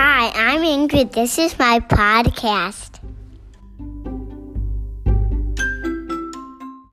Hi, I'm Ingrid. This is my podcast.